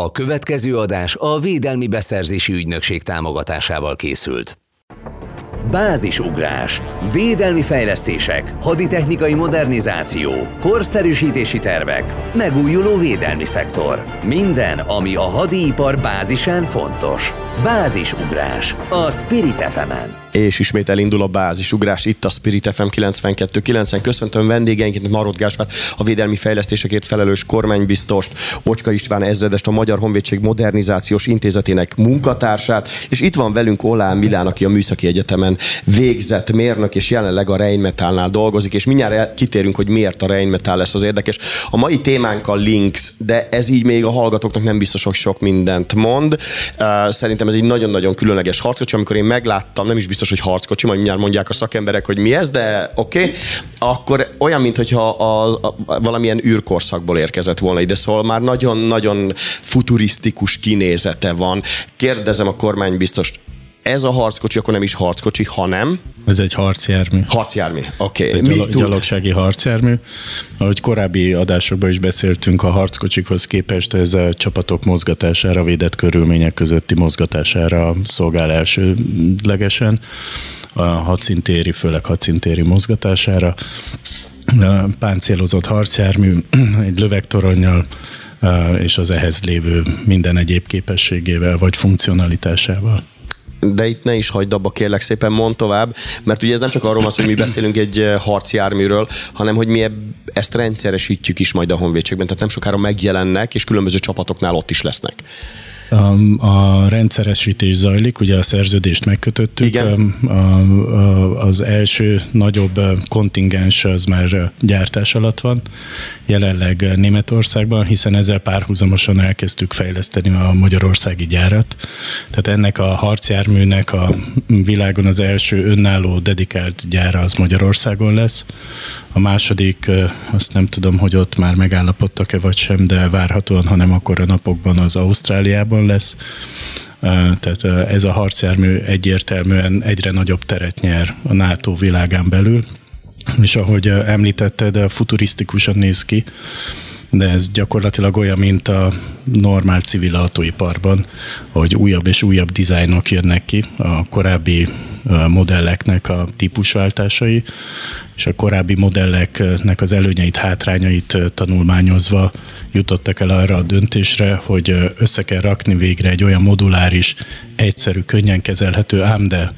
A következő adás a Védelmi Beszerzési Ügynökség támogatásával készült. Bázisugrás, védelmi fejlesztések, haditechnikai modernizáció, korszerűsítési tervek, megújuló védelmi szektor. Minden, ami a hadipar bázisán fontos. Bázisugrás a Spirit fm -en és ismét elindul a bázisugrás itt a Spirit FM 92.9-en. Köszöntöm vendégeinket, Marot Gáspár, a védelmi fejlesztésekért felelős kormánybiztost, Ocska István ezredest, a Magyar Honvédség Modernizációs Intézetének munkatársát, és itt van velünk Olán Milán, aki a Műszaki Egyetemen végzett mérnök, és jelenleg a Rheinmetallnál dolgozik, és mindjárt kitérünk, hogy miért a Rheinmetall lesz az érdekes. A mai témánk a Links, de ez így még a hallgatóknak nem biztos, hogy sok mindent mond. Szerintem ez egy nagyon-nagyon különleges harckocsi, amikor én megláttam, nem is biztos, hogy harckocsi, majd mindjárt mondják a szakemberek, hogy mi ez, de oké, okay. akkor olyan, mintha a, a, a, valamilyen űrkorszakból érkezett volna ide, szóval már nagyon-nagyon futurisztikus kinézete van. Kérdezem a kormány biztos, ez a harckocsi akkor nem is harckocsi, hanem... Ez egy harcjármű. Harcjármű, oké. Okay. Egy gyalog, gyalogsági harcjármű. Ahogy korábbi adásokban is beszéltünk, a harckocsikhoz képest ez a csapatok mozgatására, védett körülmények közötti mozgatására szolgál elsőlegesen, a hadszintéri, főleg hadszintéri mozgatására. Páncélozott harcjármű, egy lövegtoronnyal, és az ehhez lévő minden egyéb képességével vagy funkcionalitásával de itt ne is hagyd abba, kérlek szépen, mond tovább, mert ugye ez nem csak arról van hogy mi beszélünk egy eh, harcjárműről, hanem hogy mi ezt rendszeresítjük is majd a honvédségben, tehát nem sokára megjelennek, és különböző csapatoknál ott is lesznek. A, a rendszeresítés zajlik, ugye a szerződést megkötöttük. Igen. A, a, az első nagyobb kontingens az már gyártás alatt van, jelenleg Németországban, hiszen ezzel párhuzamosan elkezdtük fejleszteni a magyarországi gyárat. Tehát ennek a harcjárműnek a világon az első önálló dedikált gyára az Magyarországon lesz. A második, azt nem tudom, hogy ott már megállapodtak-e vagy sem, de várhatóan, hanem akkor a napokban az Ausztráliában lesz. Tehát ez a harcjármű egyértelműen egyre nagyobb teret nyer a NATO világán belül, és ahogy említetted, futurisztikusan néz ki, de ez gyakorlatilag olyan, mint a normál civil autóiparban, hogy újabb és újabb dizájnok jönnek ki, a korábbi modelleknek a típusváltásai, és a korábbi modelleknek az előnyeit, hátrányait tanulmányozva jutottak el arra a döntésre, hogy össze kell rakni végre egy olyan moduláris, egyszerű, könnyen kezelhető, ám de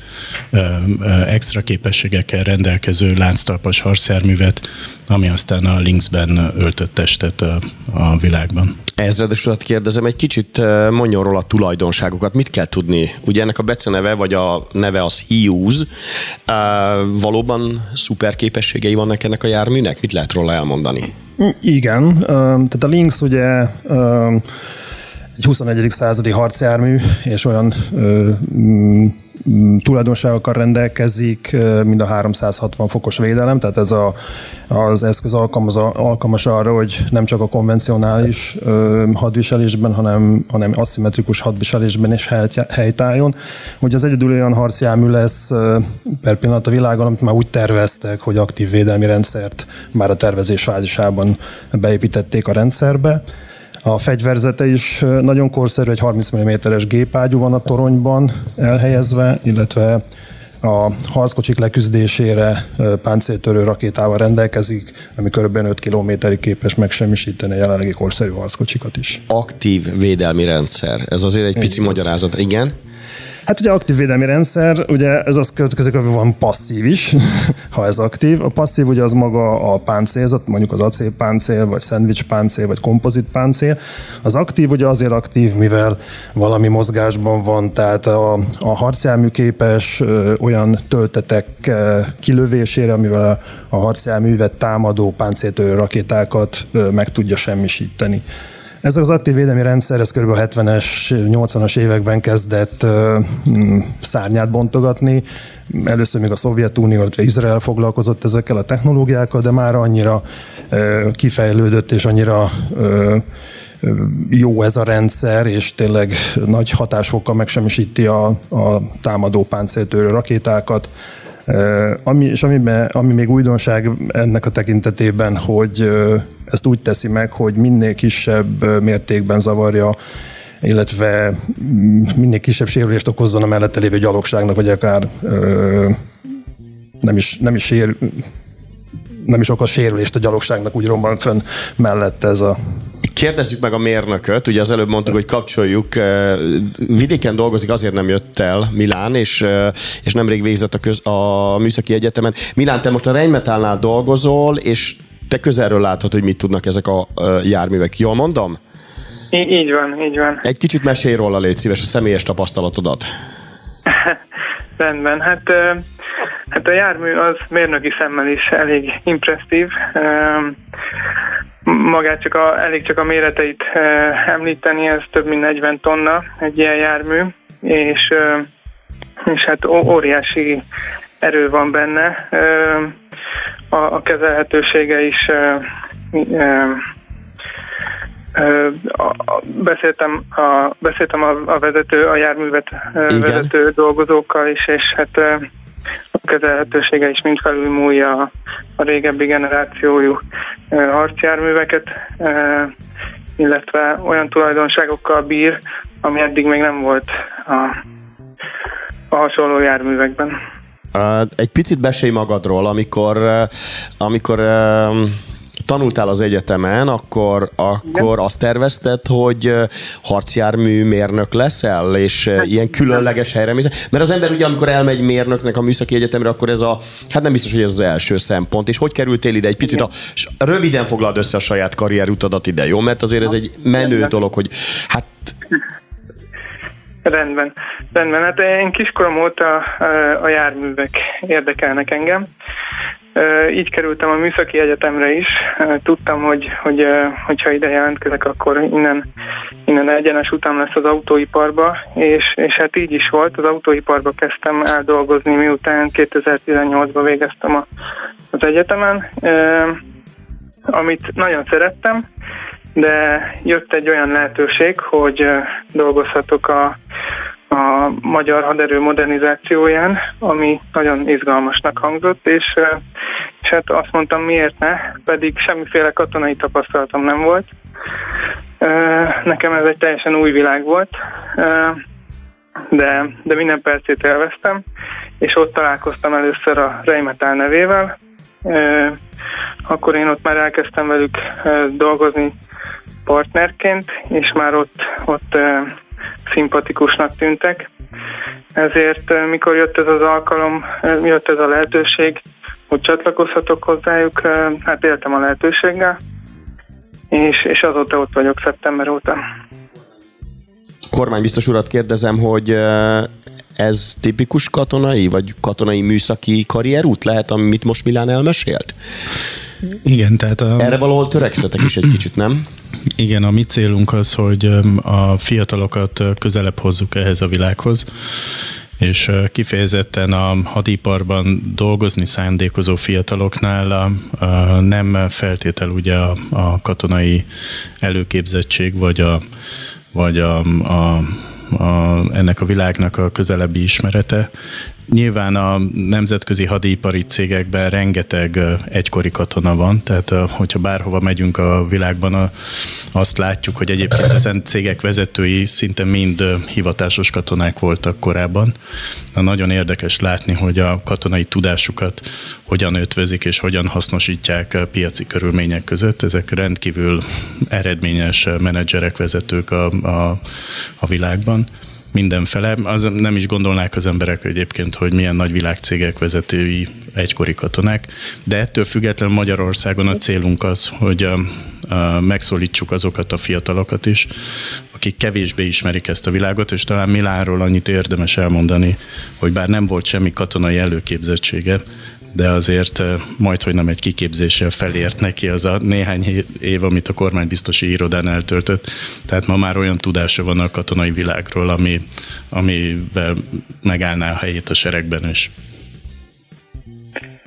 extra képességekkel rendelkező lánctalpas harcjárművet, ami aztán a Linksben öltött testet a, a világban. Ezredes urat kérdezem, egy kicsit mondjon róla a tulajdonságokat. Mit kell tudni? Ugye ennek a beceneve, vagy a neve az Hughes. Valóban szuper képességei vannak ennek a járműnek? Mit lehet róla elmondani? Igen, tehát a Lynx ugye egy 21. századi harcjármű, és olyan Mm, tulajdonságokkal rendelkezik, mint a 360 fokos védelem, tehát ez a, az eszköz alkalmaz, alkalmas arra, hogy nem csak a konvencionális hadviselésben, hanem, hanem aszimmetrikus hadviselésben is helytálljon. Hogy az egyedül olyan harcjármű lesz per pillanat a világon, amit már úgy terveztek, hogy aktív védelmi rendszert már a tervezés fázisában beépítették a rendszerbe. A fegyverzete is nagyon korszerű, egy 30 mm-es gépágyú van a toronyban elhelyezve, illetve a harckocsik leküzdésére páncéltörő rakétával rendelkezik, ami kb. 5 kilométerig képes megsemmisíteni a jelenlegi korszerű harckocsikat is. Aktív védelmi rendszer. Ez azért egy pici magyarázat. Igen. Hát ugye aktív védelmi rendszer, ugye ez az következik, hogy van passzív is, ha ez aktív. A passzív ugye az maga a páncélzat, mondjuk az acélpáncél, vagy szendvics páncél, vagy kompozit páncél. Az aktív ugye azért aktív, mivel valami mozgásban van, tehát a, a harcjármű képes ö, olyan töltetek ö, kilövésére, amivel a, a harcjárművet támadó páncéltörő rakétákat ö, meg tudja semmisíteni. Ez az aktív védelmi rendszer, ez kb. a 70-es, 80-as években kezdett mm, szárnyát bontogatni. Először még a Szovjetunió, illetve Izrael foglalkozott ezekkel a technológiákkal, de már annyira kifejlődött és annyira jó ez a rendszer, és tényleg nagy hatásfokkal megsemmisíti a, a támadó páncéltörő rakétákat, Ami, és ami, ami még újdonság ennek a tekintetében, hogy ezt úgy teszi meg, hogy minél kisebb mértékben zavarja illetve mm, minél kisebb sérülést okozzon a mellette lévő gyalogságnak, vagy akár ö, nem is, nem is sér, nem is okoz sérülést a gyalogságnak, úgy romban fönn mellett ez a Kérdezzük meg a mérnököt, ugye az előbb mondtuk, hogy kapcsoljuk. Vidéken dolgozik, azért nem jött el Milán, és, és nemrég végzett a, köz, a Műszaki Egyetemen. Milán, te most a Rheinmetallnál dolgozol, és te közelről látod, hogy mit tudnak ezek a járművek. Jól mondom? Í- így van, így van. Egy kicsit mesélj róla, légy szíves, a személyes tapasztalatodat. Rendben, hát, hát a jármű az mérnöki szemmel is elég impresszív. Magát csak a, elég csak a méreteit említeni, ez több mint 40 tonna egy ilyen jármű, és, és hát óriási erő van benne. A, a kezelhetősége is Beszéltem a, beszéltem a, a vezető, a járművet Igen. vezető dolgozókkal is, és hát a kezelhetősége is mind felülmúlja a, a régebbi generációjú harcjárműveket, illetve olyan tulajdonságokkal bír, ami eddig még nem volt a, a hasonló járművekben. Egy picit besélj magadról, amikor, amikor tanultál az egyetemen, akkor, akkor azt tervezted, hogy harcjármű mérnök leszel, és hát, ilyen különleges helyre mész? Mert az ember ugye, amikor elmegy mérnöknek a műszaki egyetemre, akkor ez a, hát nem biztos, hogy ez az első szempont. És hogy kerültél ide? Egy picit a, röviden foglald össze a saját karrierutadat ide, jó? Mert azért ez egy menő dolog, hogy hát Rendben. Rendben. Hát én kiskorom óta a járművek érdekelnek engem. Így kerültem a műszaki egyetemre is. Tudtam, hogy, hogy hogyha ide jelentkezek, akkor innen, innen egyenes utam lesz az autóiparba, és, és hát így is volt. Az autóiparba kezdtem eldolgozni, miután 2018-ban végeztem a, az egyetemen, amit nagyon szerettem, de jött egy olyan lehetőség, hogy dolgozhatok a a magyar haderő modernizációján, ami nagyon izgalmasnak hangzott, és hát azt mondtam, miért ne, pedig semmiféle katonai tapasztalatom nem volt. Nekem ez egy teljesen új világ volt, de, de minden percét elvesztem, és ott találkoztam először a Reimetál nevével, akkor én ott már elkezdtem velük dolgozni partnerként, és már ott, ott szimpatikusnak tűntek. Ezért mikor jött ez az alkalom, jött ez a lehetőség, hogy csatlakozhatok hozzájuk, hát éltem a lehetőséggel, és, és azóta ott vagyok szeptember óta. Kormánybiztos urat kérdezem, hogy ez tipikus katonai, vagy katonai műszaki karrierút lehet, amit most Milán elmesélt? Igen, tehát... A... Erre valahol törekszetek is egy kicsit, nem? Igen, a mi célunk az, hogy a fiatalokat közelebb hozzuk ehhez a világhoz, és kifejezetten a hadiparban dolgozni szándékozó fiataloknál nem feltétel ugye a katonai előképzettség, vagy a, vagy a, a, a, ennek a világnak a közelebbi ismerete, Nyilván a nemzetközi hadipari cégekben rengeteg egykori katona van, tehát hogyha bárhova megyünk a világban, azt látjuk, hogy egyébként ezen cégek vezetői szinte mind hivatásos katonák voltak korábban. Nagyon érdekes látni, hogy a katonai tudásukat hogyan ötvezik és hogyan hasznosítják piaci körülmények között. Ezek rendkívül eredményes menedzserek, vezetők a, a, a világban mindenfele. Az nem is gondolnák az emberek egyébként, hogy milyen nagy világcégek vezetői egykori katonák, de ettől függetlenül Magyarországon a célunk az, hogy a, a, megszólítsuk azokat a fiatalokat is, akik kevésbé ismerik ezt a világot, és talán Milánról annyit érdemes elmondani, hogy bár nem volt semmi katonai előképzettsége, de azért majd, hogy nem egy kiképzéssel felért neki az a néhány év, amit a kormánybiztosi irodán eltöltött. Tehát ma már olyan tudása van a katonai világról, ami, amivel megállná a helyét a seregben is.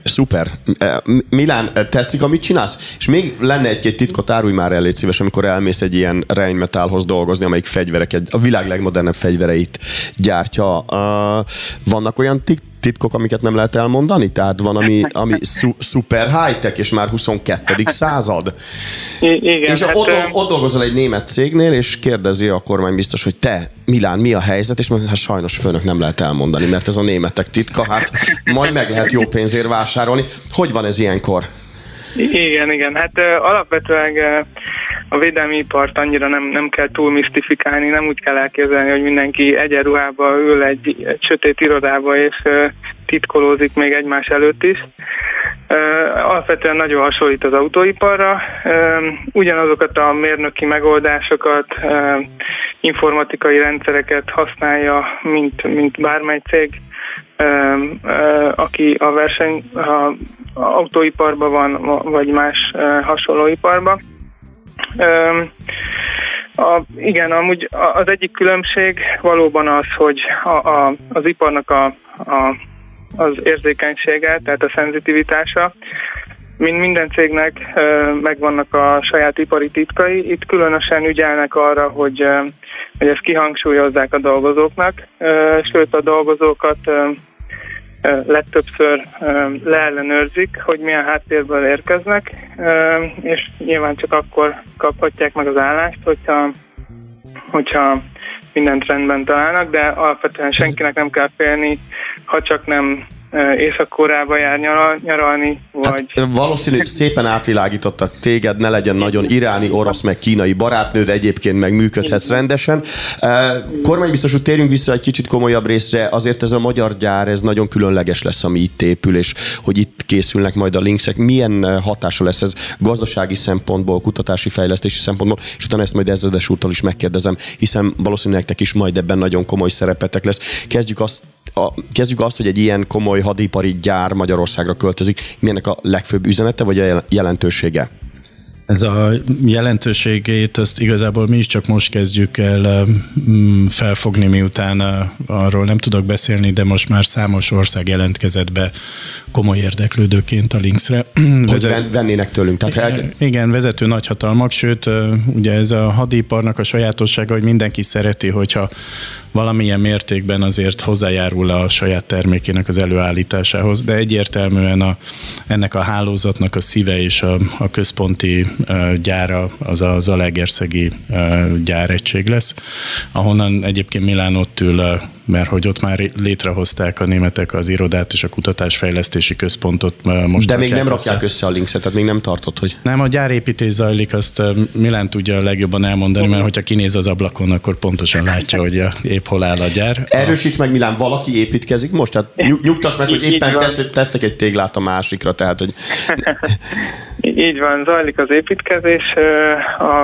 Szuper. Milán, tetszik, amit csinálsz? És még lenne egy-két titkot, árulj már el, légy szíves, amikor elmész egy ilyen Rheinmetallhoz dolgozni, amelyik fegyverek, a világ legmodernebb fegyvereit gyártja. Vannak olyan titkok, amiket nem lehet elmondani? Tehát van, ami, ami szu- szuper high-tech, és már 22. század. I- igen. És hát, ott, ott dolgozol egy német cégnél, és kérdezi a kormány biztos, hogy te, Milán, mi a helyzet? És mondja, hát sajnos főnök nem lehet elmondani, mert ez a németek titka, hát majd meg lehet jó pénzért vásárolni. Hogy van ez ilyenkor? Igen, igen. Hát alapvetően a védelmi ipart annyira nem, nem kell túl misztifikálni, nem úgy kell elképzelni, hogy mindenki egyenruhába ül egy, egy sötét irodába és titkolózik még egymás előtt is. Alapvetően nagyon hasonlít az autóiparra. Ugyanazokat a mérnöki megoldásokat, informatikai rendszereket használja, mint, mint bármely cég, aki a verseny a, a autóiparban van, vagy más ö, hasonló iparban. A, igen, amúgy az egyik különbség valóban az, hogy a, a, az iparnak a, a, az érzékenysége, tehát a szenzitivitása, mint minden cégnek megvannak a saját ipari titkai, itt különösen ügyelnek arra, hogy, hogy ezt kihangsúlyozzák a dolgozóknak, sőt a dolgozókat legtöbbször leellenőrzik, hogy milyen háttérből érkeznek, és nyilván csak akkor kaphatják meg az állást, hogyha, hogyha mindent rendben találnak, de alapvetően senkinek nem kell félni, ha csak nem ö, Észak-Koreába jár nyaral, nyaralni, vagy... Hát, valószínű, hogy szépen átvilágítottak téged, ne legyen nagyon iráni, orosz, meg kínai barátnő, de egyébként meg működhetsz rendesen. Uh, kormánybiztos, hogy térjünk vissza egy kicsit komolyabb részre, azért ez a magyar gyár, ez nagyon különleges lesz, ami itt épül, és hogy itt készülnek majd a linkszek. Milyen eh, hatása lesz ez gazdasági szempontból, kutatási fejlesztési szempontból, és utána ezt majd ezredes úrtól is megkérdezem, hiszen valószínűleg nektek is majd ebben nagyon komoly szerepetek lesz. Kezdjük azt, a, kezdjük azt, hogy egy ilyen komoly hadipari gyár Magyarországra költözik. Milyennek a legfőbb üzenete, vagy a jel- jelentősége? Ez a jelentőségét, ezt igazából mi is csak most kezdjük el mm, felfogni, miután uh, arról nem tudok beszélni, de most már számos ország jelentkezett be komoly érdeklődőként a Linksre. Hogy Vezet- ven- vennének tőlünk. Tehát el, igen, vezető nagyhatalmak, sőt, ö, ugye ez a hadiparnak a sajátossága, hogy mindenki szereti, hogyha valamilyen mértékben azért hozzájárul a saját termékének az előállításához, de egyértelműen a, ennek a hálózatnak a szíve és a, a központi gyára az a Zalaegerszegi ö, gyáregység lesz, ahonnan egyébként Milán ott ül, mert hogy ott már létrehozták a németek az irodát és a kutatásfejlesztési központot. Most de még nem össze. rakják össze a linkszet, tehát még nem tartott, hogy... Nem, a gyárépítés zajlik, azt Milán tudja a legjobban elmondani, mert hogyha kinéz az ablakon, akkor pontosan látja, hogy a, épp hol áll a gyár. Erősíts meg, Milán, valaki építkezik most? Tehát nyug- nyugtass meg, hogy éppen tesz, tesznek egy téglát a másikra, tehát hogy Így van, zajlik az építkezés,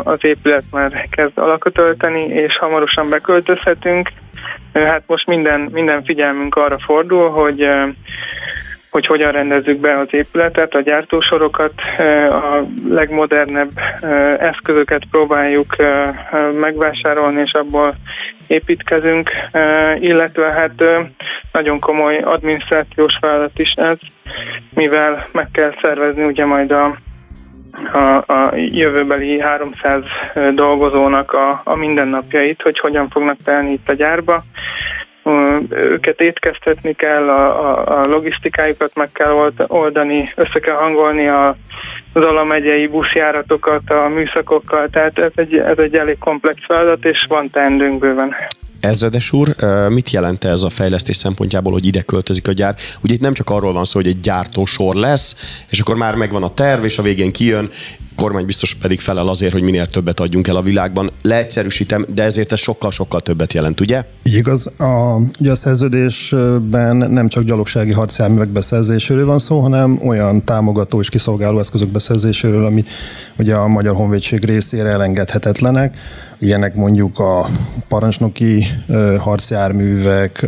az épület már kezd alakot ölteni, és hamarosan beköltözhetünk. Hát most minden, minden figyelmünk arra fordul, hogy hogy hogyan rendezzük be az épületet, a gyártósorokat, a legmodernebb eszközöket próbáljuk megvásárolni, és abból építkezünk, illetve hát nagyon komoly adminisztrációs feladat is ez, mivel meg kell szervezni ugye majd a a, a jövőbeli 300 dolgozónak a, a mindennapjait, hogy hogyan fognak telni itt a gyárba. Őket étkeztetni kell, a, a, a logisztikájukat meg kell old- oldani, össze kell hangolni a Zala megyei buszjáratokat a műszakokkal, tehát ez egy, ez egy elég komplex feladat, és van teendőnk bőven. Ezredes úr, mit jelent ez a fejlesztés szempontjából, hogy ide költözik a gyár? Ugye itt nem csak arról van szó, hogy egy gyártósor lesz, és akkor már megvan a terv, és a végén kijön, kormány biztos pedig felel azért, hogy minél többet adjunk el a világban. Leegyszerűsítem, de ezért ez sokkal-sokkal többet jelent, ugye? Igaz. A, ugye a szerződésben nem csak gyalogsági harcjárművek beszerzéséről van szó, hanem olyan támogató és kiszolgáló eszközök beszerzéséről, ami ugye a Magyar Honvédség részére elengedhetetlenek. Ilyenek mondjuk a parancsnoki harcjárművek,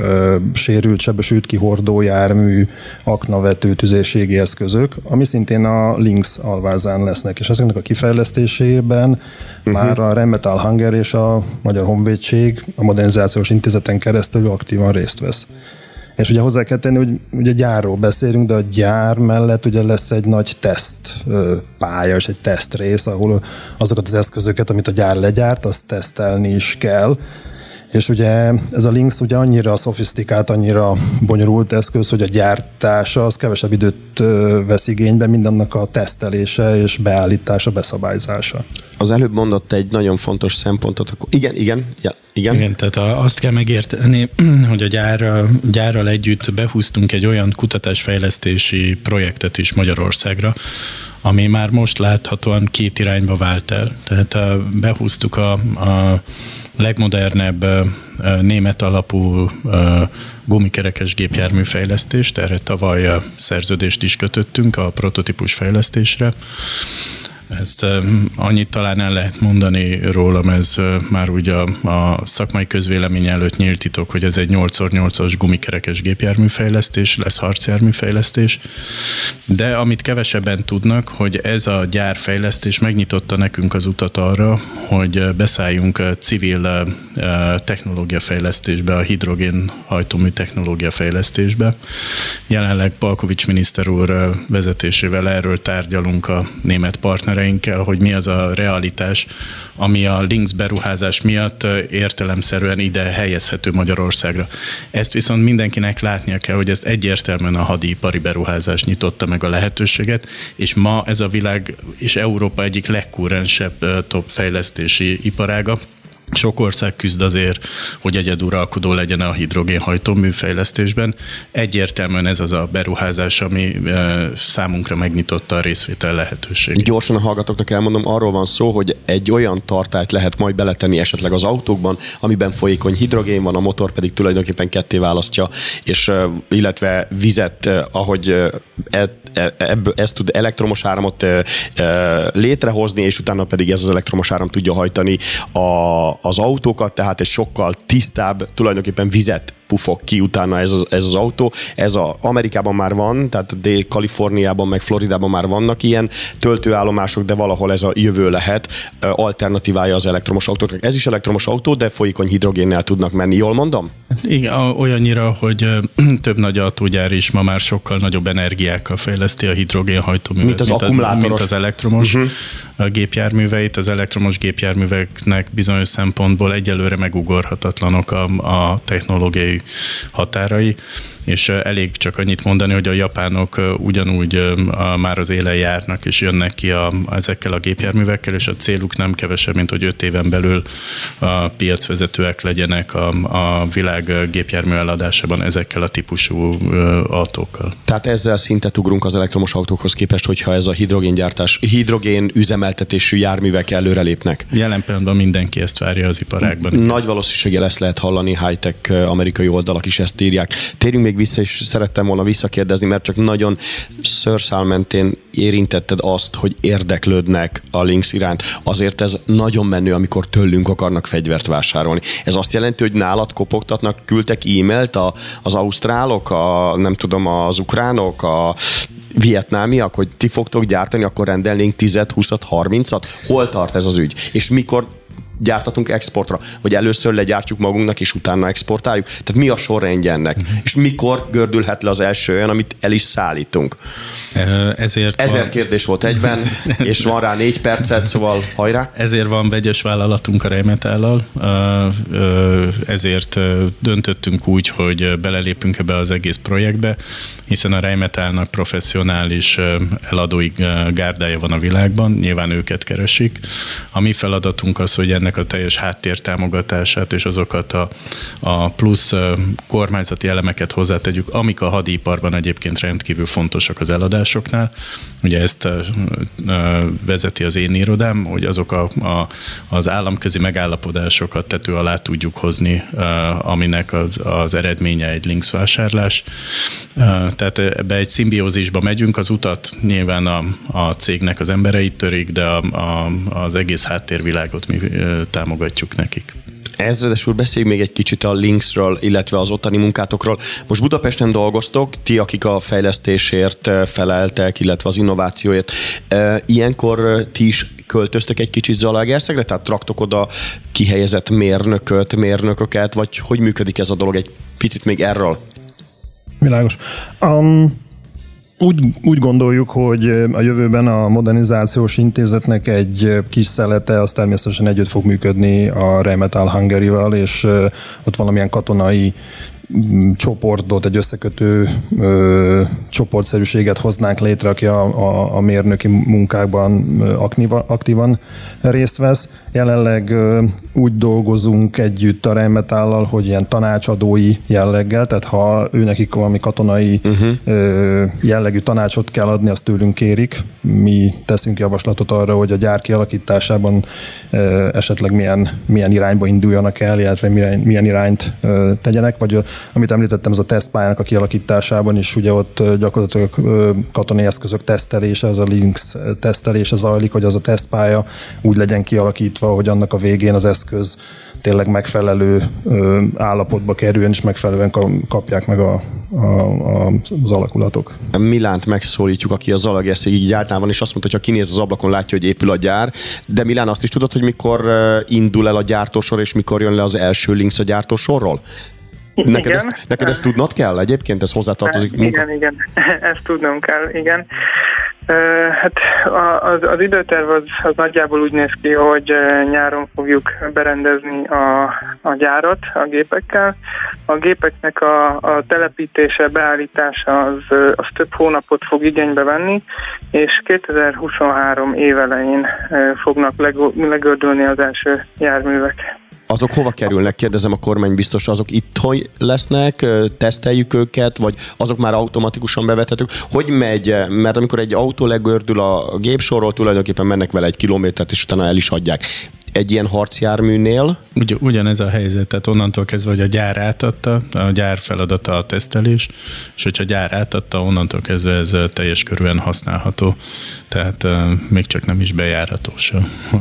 sérült, sebesült kihordó jármű, aknavető tüzérségi eszközök, ami szintén a Lynx alvázán lesznek, és ezeknek a kifejlesztésében uh-huh. már a Rheinmetall Hanger és a Magyar Honvédség a modernizációs intézeten keresztül aktívan részt vesz. És ugye hozzá kell tenni, hogy ugye gyárról beszélünk, de a gyár mellett ugye lesz egy nagy teszt pálya és egy tesztrész, ahol azokat az eszközöket, amit a gyár legyárt, azt tesztelni is kell. És ugye ez a Lynx ugye annyira szofisztikált, annyira bonyolult eszköz, hogy a gyártása az kevesebb időt vesz igénybe, mindennek a tesztelése és beállítása, beszabályzása. Az előbb mondott egy nagyon fontos szempontot. Igen, igen, ja, igen. Igen, tehát azt kell megérteni, hogy a gyár, gyárral együtt behúztunk egy olyan kutatásfejlesztési projektet is Magyarországra, ami már most láthatóan két irányba vált el. Tehát behúztuk a, a legmodernebb német alapú gumikerekes gépjárműfejlesztést, erre tavaly szerződést is kötöttünk a prototípus fejlesztésre, ezt annyit talán el lehet mondani rólam, ez már ugye a, a szakmai közvélemény előtt nyílt titok, hogy ez egy 8x8-as gumikerekes gépjárműfejlesztés, lesz harcjárműfejlesztés, de amit kevesebben tudnak, hogy ez a gyárfejlesztés megnyitotta nekünk az utat arra, hogy beszálljunk civil technológiafejlesztésbe, a hidrogén hajtómű technológiafejlesztésbe. Jelenleg Palkovics miniszter úr vezetésével erről tárgyalunk a német partnereink, partnereinkkel, hogy mi az a realitás, ami a Links beruházás miatt értelemszerűen ide helyezhető Magyarországra. Ezt viszont mindenkinek látnia kell, hogy ezt egyértelműen a hadipari beruházás nyitotta meg a lehetőséget, és ma ez a világ és Európa egyik legkúrensebb top fejlesztési iparága, sok ország küzd azért, hogy egyeduralkodó legyen a hidrogénhajtó műfejlesztésben. Egyértelműen ez az a beruházás, ami e, számunkra megnyitotta a részvétel lehetőségét. Gyorsan a hallgatóknak elmondom, arról van szó, hogy egy olyan tartályt lehet majd beletenni esetleg az autókban, amiben folyékony hidrogén van, a motor pedig tulajdonképpen ketté választja, és e, illetve vizet, e, ahogy e, ebből, ez tud elektromos áramot létrehozni, és utána pedig ez az elektromos áram tudja hajtani a, az autókat, tehát egy sokkal tisztább, tulajdonképpen vizet pufog ki utána ez az, ez az autó. Ez a Amerikában már van, tehát Dél-Kaliforniában, meg Floridában már vannak ilyen töltőállomások, de valahol ez a jövő lehet alternatívája az elektromos autóknak. Ez is elektromos autó, de folyékony hidrogénnel tudnak menni, jól mondom? Igen, olyannyira, hogy több nagy autógyár is ma már sokkal nagyobb energiákkal fejleszti a hidrogénhajtóművet. Mint az mint akkumulátoros. mint az elektromos uh-huh. gépjárműveit. Az elektromos gépjárműveknek bizonyos szempontból egyelőre megugorhatatlanok a, a technológiai határai és elég csak annyit mondani, hogy a japánok ugyanúgy már az élen járnak, és jönnek ki a, ezekkel a gépjárművekkel, és a céluk nem kevesebb, mint hogy öt éven belül a piacvezetőek legyenek a, a világ gépjármű eladásában ezekkel a típusú autókkal. Tehát ezzel szintet ugrunk az elektromos autókhoz képest, hogyha ez a hidrogéngyártás, hidrogén üzemeltetésű járművek előrelépnek. Jelen pillanatban mindenki ezt várja az iparágban. Nagy valószínűséggel ezt lehet hallani, high-tech amerikai oldalak is ezt írják. Térjünk még még vissza, és szerettem volna visszakérdezni, mert csak nagyon szőrszálmentén érintetted azt, hogy érdeklődnek a Links iránt. Azért ez nagyon menő, amikor tőlünk akarnak fegyvert vásárolni. Ez azt jelenti, hogy nálad kopogtatnak, küldtek e-mailt a, az ausztrálok, a, nem tudom, az ukránok, a vietnámiak, hogy ti fogtok gyártani, akkor rendelnénk 10 20 30-at? Hol tart ez az ügy? És mikor gyártatunk exportra, vagy először legyártjuk magunknak, és utána exportáljuk? Tehát mi a sorrendje ennek? Uh-huh. És mikor gördülhet le az első olyan, amit el is szállítunk? Ezért Ezer van... kérdés volt egyben, és van rá négy percet, szóval hajrá! Ezért van vegyes vállalatunk a Rheinmetállal, ezért döntöttünk úgy, hogy belelépünk ebbe az egész projektbe, hiszen a Rheinmetallnak professzionális eladói gárdája van a világban, nyilván őket keresik. A mi feladatunk az, hogy ennek a teljes háttértámogatását és azokat a, a plusz kormányzati elemeket hozzátegyük, amik a hadiparban egyébként rendkívül fontosak az eladásoknál. Ugye ezt vezeti az én irodám, hogy azok a, a, az államközi megállapodásokat tető alá tudjuk hozni, aminek az, az eredménye egy links vásárlás. Tehát ebbe egy szimbiózisba megyünk, az utat nyilván a, a cégnek az embereit törik, de a, a, az egész háttérvilágot mi támogatjuk nekik. Ezredes úr, beszéljünk még egy kicsit a Linksről, illetve az ottani munkátokról. Most Budapesten dolgoztok, ti, akik a fejlesztésért feleltek, illetve az innovációért. Ilyenkor ti is költöztek egy kicsit Zalaegerszegre, tehát traktok oda kihelyezett mérnököt, mérnököket, vagy hogy működik ez a dolog? Egy picit még erről. Világos. Um, úgy, úgy gondoljuk, hogy a jövőben a modernizációs intézetnek egy kis szelete az természetesen együtt fog működni a Rheinmetall Hungary-val, és ott valamilyen katonai csoportot, egy összekötő ö, csoportszerűséget hoznánk létre, aki a, a, a mérnöki munkákban aktíva, aktívan részt vesz. Jelenleg ö, úgy dolgozunk együtt a Rheinmetállal, hogy ilyen tanácsadói jelleggel, tehát ha ő nekik valami katonai uh-huh. ö, jellegű tanácsot kell adni, azt tőlünk kérik. Mi teszünk javaslatot arra, hogy a gyár kialakításában ö, esetleg milyen, milyen irányba induljanak el, illetve milyen, milyen irányt ö, tegyenek, vagy amit említettem, ez a tesztpályának a kialakításában is, ugye ott gyakorlatilag katonai eszközök tesztelése, az a Links tesztelése zajlik, hogy az a tesztpálya úgy legyen kialakítva, hogy annak a végén az eszköz tényleg megfelelő állapotba kerüljön, és megfelelően kapják meg a, a, a, az alakulatok. Milánt megszólítjuk, aki a Zalagerszegi gyártnál van, és azt mondta, hogy ha kinéz az ablakon, látja, hogy épül a gyár. De Milán azt is tudod, hogy mikor indul el a gyártósor, és mikor jön le az első Links a gyártósorról? Neked, igen. Ezt, neked ezt tudnod kell egyébként? Ez hozzátartozik? Igen, munka? igen. Ezt tudnom kell, igen. Hát az, az időterv az, az nagyjából úgy néz ki, hogy nyáron fogjuk berendezni a, a gyárat a gépekkel. A gépeknek a, a telepítése, beállítása az, az több hónapot fog igénybe venni, és 2023 évelején fognak legördülni az első járművek azok hova kerülnek, kérdezem a kormány biztos, azok itthon lesznek, teszteljük őket, vagy azok már automatikusan bevethetők? Hogy megy? Mert amikor egy autó legördül a gépsorról, tulajdonképpen mennek vele egy kilométert, és utána el is adják egy ilyen harcjárműnél. Ugy, ugyanez a helyzet, tehát onnantól kezdve, hogy a gyár átadta, a gyár feladata a tesztelés, és hogyha a gyár átadta, onnantól kezdve ez teljes körülön használható, tehát még csak nem is bejáratos,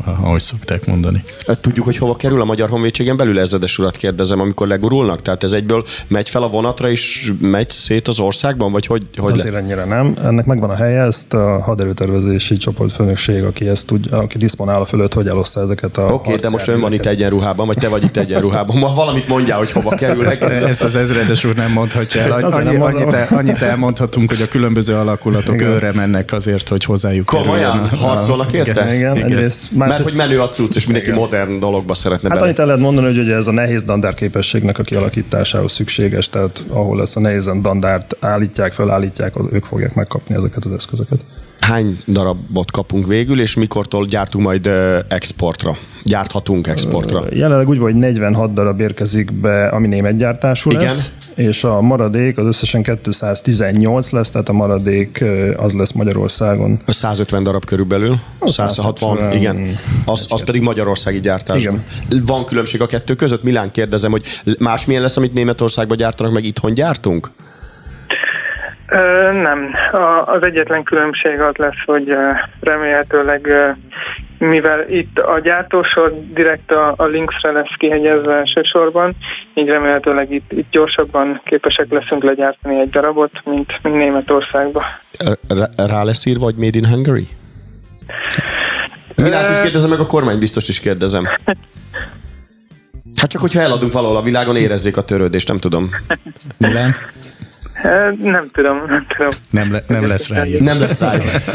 ahogy szokták mondani. Tudjuk, hogy hova kerül a Magyar Honvédségen belül, ezredes urat kérdezem, amikor legurulnak? Tehát ez egyből megy fel a vonatra, és megy szét az országban, vagy hogy, hogy Azért le? ennyire nem. Ennek megvan a helye, ezt a haderőtervezési csoportfőnökség, aki ezt tud, aki diszponál a fölött, hogy eloszta ezeket a Oké, okay, de most ön van itt egyenruhában, vagy te vagy itt egyenruhában. Ma valamit mondjál, hogy hova kerül. Ezt, ezt az ezredes úr nem mondhatja el. Annyi, annyit, el, annyit elmondhatunk, hogy a különböző alakulatok igen. őre mennek azért, hogy hozzájuk Komolyan kerüljön. harcolnak érte? Igen, igen. igen. Egyrészt, Mert hogy menő a cucc, és mindenki igen. modern dologba szeretne Hát bele. annyit el lehet mondani, hogy ugye ez a nehéz dandár képességnek a kialakításához szükséges, tehát ahol ezt a nehéz dandárt állítják, felállítják, ők fogják megkapni ezeket az eszközöket hány darabot kapunk végül, és mikortól gyártunk majd exportra? Gyárthatunk exportra? Jelenleg úgy van, hogy 46 darab érkezik be, ami német gyártású Igen. lesz, és a maradék az összesen 218 lesz, tehát a maradék az lesz Magyarországon. A 150 darab körülbelül? A 160, 160 igen. Az, az pedig magyarországi gyártás. Igen. Van különbség a kettő között? Milán kérdezem, hogy másmilyen lesz, amit Németországban gyártanak, meg itthon gyártunk? Nem. Az egyetlen különbség az lesz, hogy remélhetőleg, mivel itt a gyártósor direkt a, a Linksre lesz kihegyezve elsősorban, így remélhetőleg itt, itt gyorsabban képesek leszünk legyártani egy darabot, mint, mint Németországban. Rá lesz írva, hogy Made in Hungary? Milánt is kérdezem, meg a kormány biztos is kérdezem. Hát csak, hogyha eladunk valahol a világon, érezzék a törődést, nem tudom. Milán? Nem tudom, nem tudom. Nem, le, nem lesz ráírva. Nem lesz ráírva.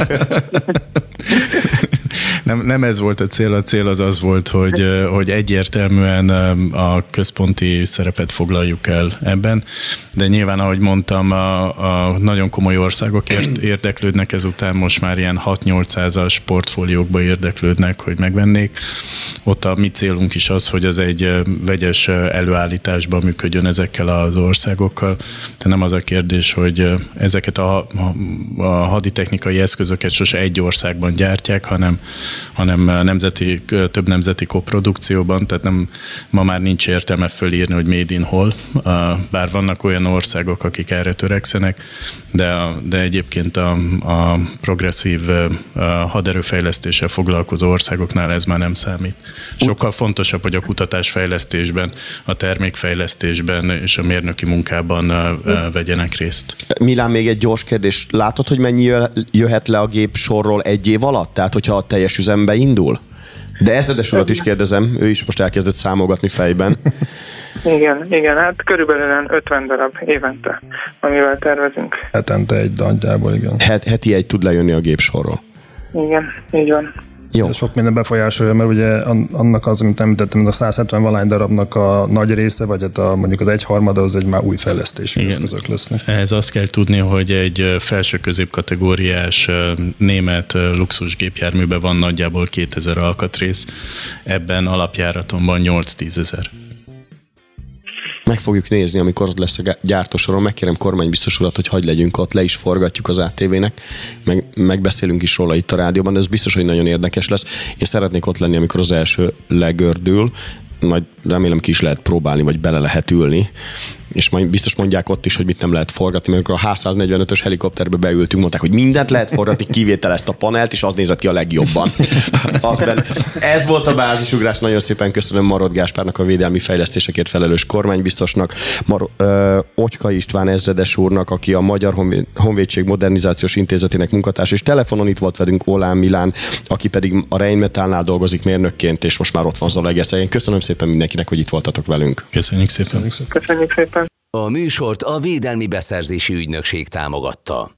nem, nem ez volt a cél, a cél az az volt, hogy, hogy egyértelműen a központi szerepet foglaljuk el ebben, de nyilván, ahogy mondtam, a, a nagyon komoly országok érdeklődnek ezután, most már ilyen 6-800-as portfóliókba érdeklődnek, hogy megvennék. Ott a mi célunk is az, hogy az egy vegyes előállításban működjön ezekkel az országokkal, de nem az a kérdés, hogy ezeket a, a, haditechnikai eszközöket sose egy országban gyártják, hanem hanem nemzeti, több nemzeti koprodukcióban, tehát nem, ma már nincs értelme fölírni, hogy made in hol, bár vannak olyan országok, akik erre törekszenek, de, de egyébként a, a progresszív a haderőfejlesztéssel foglalkozó országoknál ez már nem számít. Sokkal fontosabb, hogy a kutatásfejlesztésben, a termékfejlesztésben és a mérnöki munkában vegyenek részt. Milán, még egy gyors kérdés. Látod, hogy mennyi jöhet le a gép sorról egy év alatt? Tehát, hogyha a teljes üzembe indul? De ezredes urat is kérdezem, ő is most elkezdett számolgatni fejben. Igen, igen, hát körülbelül 50 darab évente, amivel tervezünk. Hetente egy nagyjából, igen. Het, heti egy tud lejönni a gépsorról. Igen, így van. Jó. Sok minden befolyásolja, mert ugye annak az, amit említettem, a 170 valány darabnak a nagy része, vagy hát a, mondjuk az egyharmada, az egy már új fejlesztésű Igen. eszközök lesznek. Ehhez azt kell tudni, hogy egy felső középkategóriás német luxusgépjárműben van nagyjából 2000 alkatrész, ebben alapjáraton van 8-10 ezer meg fogjuk nézni, amikor ott lesz a gyártósoron, megkérem kormánybiztos urat, hogy hagy legyünk ott, le is forgatjuk az ATV-nek, meg, megbeszélünk is róla itt a rádióban, ez biztos, hogy nagyon érdekes lesz. Én szeretnék ott lenni, amikor az első legördül, majd remélem ki is lehet próbálni, vagy bele lehet ülni, és majd biztos mondják ott is, hogy mit nem lehet forgatni, mert a H145-ös helikopterbe beültünk, mondták, hogy mindent lehet forgatni, kivétel ezt a panelt, és az nézett ki a legjobban. Azben ez volt a bázisugrás, nagyon szépen köszönöm Marod Gáspárnak, a védelmi fejlesztésekért felelős kormánybiztosnak, Mar- ö, Ocska István ezredes úrnak, aki a Magyar Honvédség Modernizációs Intézetének munkatárs, és telefonon itt volt velünk Olán Milán, aki pedig a Rheinmetallnál dolgozik mérnökként, és most már ott van Zalaegeszen. Köszönöm szépen mindenkinek, hogy itt voltatok velünk. Köszönjük szépen. Köszönjük szépen. A műsort a Védelmi Beszerzési Ügynökség támogatta.